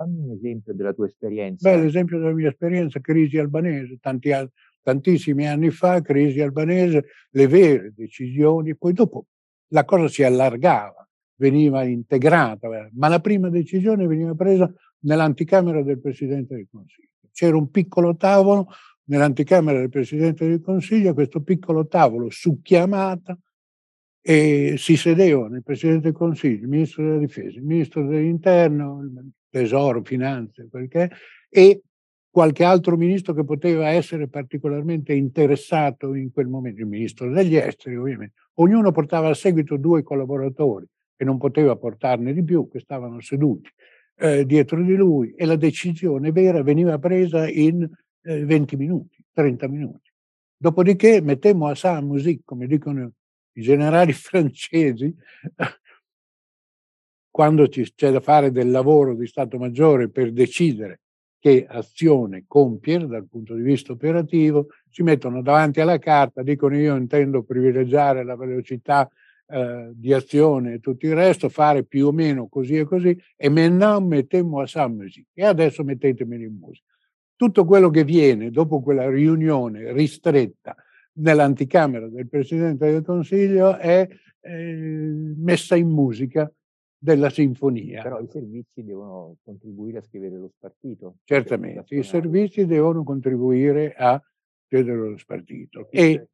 fammi un esempio della tua esperienza. Beh, l'esempio della mia esperienza, crisi albanese, tanti, tantissimi anni fa, crisi albanese, le vere decisioni, poi dopo la cosa si allargava, veniva integrata, ma la prima decisione veniva presa nell'anticamera del Presidente del Consiglio. C'era un piccolo tavolo nell'anticamera del Presidente del Consiglio, questo piccolo tavolo su chiamata, e si sedevano il Presidente del Consiglio, il Ministro della Difesa, il Ministro dell'Interno, il Tesoro, Finanze, è, e qualche altro ministro che poteva essere particolarmente interessato in quel momento, il Ministro degli Esteri ovviamente. Ognuno portava a seguito due collaboratori e non poteva portarne di più, che stavano seduti eh, dietro di lui e la decisione vera veniva presa in eh, 20 minuti, 30 minuti. Dopodiché mettemmo a sa musique, come dicono i generali francesi, quando c'è da fare del lavoro di Stato Maggiore per decidere che azione compiere dal punto di vista operativo, si mettono davanti alla carta, dicono io intendo privilegiare la velocità eh, di azione e tutto il resto, fare più o meno così e così, e maintenant mettemmo a sa musique, e adesso mettetemi in musica. Tutto quello che viene dopo quella riunione ristretta nell'anticamera del Presidente del Consiglio è eh, messa in musica della sinfonia. Però i servizi devono contribuire a scrivere lo spartito. Certamente, i servizi devono contribuire a scrivere lo spartito. E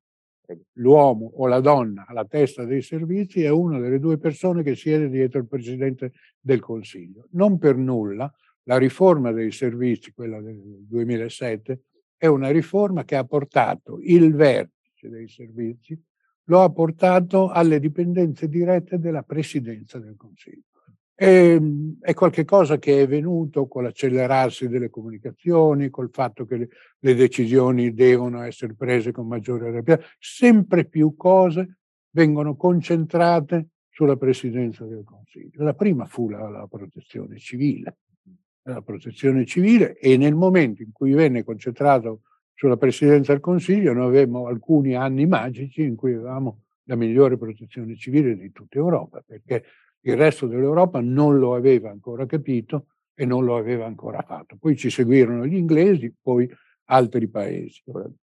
l'uomo o la donna alla testa dei servizi è una delle due persone che siede dietro il Presidente del Consiglio. Non per nulla la riforma dei servizi, quella del 2007, è una riforma che ha portato il vertice dei servizi, lo ha portato alle dipendenze dirette della Presidenza del Consiglio. E, ehm, è qualcosa che è venuto con l'accelerarsi delle comunicazioni, col fatto che le, le decisioni devono essere prese con maggiore rapidità. Sempre più cose vengono concentrate sulla Presidenza del Consiglio. La prima fu la, la protezione civile, la protezione civile e nel momento in cui venne concentrato sulla Presidenza del Consiglio noi avevamo alcuni anni magici in cui avevamo la migliore protezione civile di tutta Europa, perché il resto dell'Europa non lo aveva ancora capito e non lo aveva ancora fatto. Poi ci seguirono gli inglesi, poi altri paesi.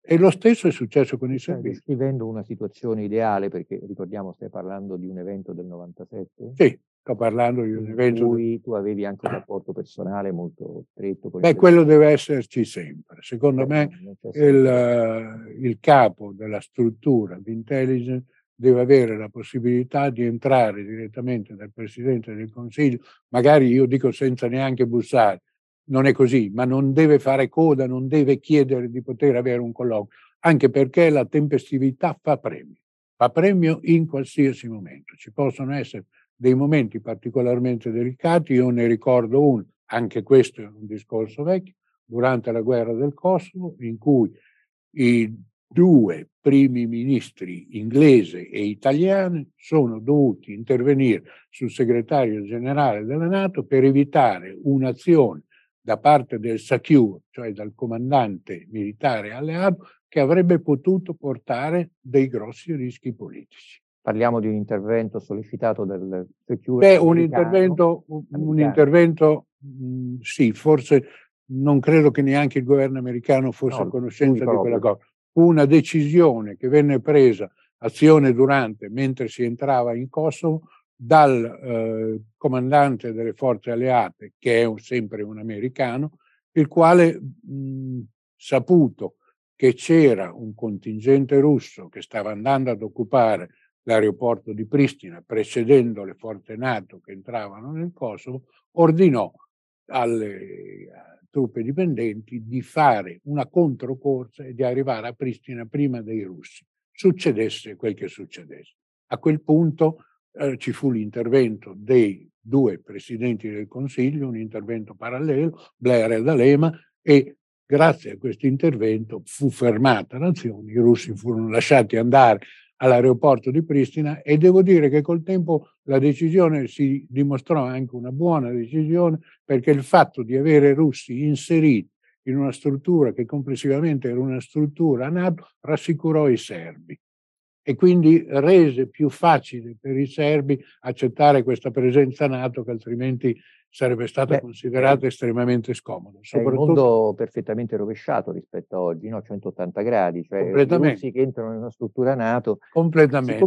E lo stesso è successo con i servizi. Stai descrivendo una situazione ideale, perché ricordiamo, stai parlando di un evento del 97? Sì, sto parlando di un evento. Cui tu avevi anche un rapporto personale molto stretto. Con Beh, quello deve esserci sempre. Secondo me il, il capo della struttura di intelligence deve avere la possibilità di entrare direttamente dal Presidente del Consiglio, magari io dico senza neanche bussare, non è così, ma non deve fare coda, non deve chiedere di poter avere un colloquio, anche perché la tempestività fa premio, fa premio in qualsiasi momento. Ci possono essere dei momenti particolarmente delicati, io ne ricordo uno, anche questo è un discorso vecchio, durante la guerra del Kosovo, in cui i due primi ministri inglese e italiano sono dovuti intervenire sul segretario generale della Nato per evitare un'azione da parte del SACEUR, cioè dal comandante militare alleato, che avrebbe potuto portare dei grossi rischi politici. Parliamo di un intervento sollecitato dal SACEUR? Beh, un intervento, un, un intervento mh, mm, sì, forse non credo che neanche il governo americano fosse no, a conoscenza di quella cosa fu una decisione che venne presa azione durante, mentre si entrava in Kosovo, dal eh, comandante delle forze alleate, che è un, sempre un americano, il quale, mh, saputo che c'era un contingente russo che stava andando ad occupare l'aeroporto di Pristina, precedendo le forze NATO che entravano nel Kosovo, ordinò alle, truppe dipendenti di fare una controcorsa e di arrivare a Pristina prima dei russi, succedesse quel che succedesse. A quel punto eh, ci fu l'intervento dei due presidenti del Consiglio, un intervento parallelo, Blair e D'Alema, e grazie a questo intervento fu fermata l'azione, i russi furono lasciati andare all'aeroporto di Pristina e devo dire che col tempo la decisione si dimostrò anche una buona decisione perché il fatto di avere russi inseriti in una struttura che complessivamente era una struttura NATO rassicurò i serbi e quindi rese più facile per i serbi accettare questa presenza NATO che altrimenti sarebbe stata Beh, considerata eh, estremamente scomoda. È un mondo perfettamente rovesciato rispetto a oggi, no? 180 gradi, cioè i russi che entrano in una struttura NATO. Completamente.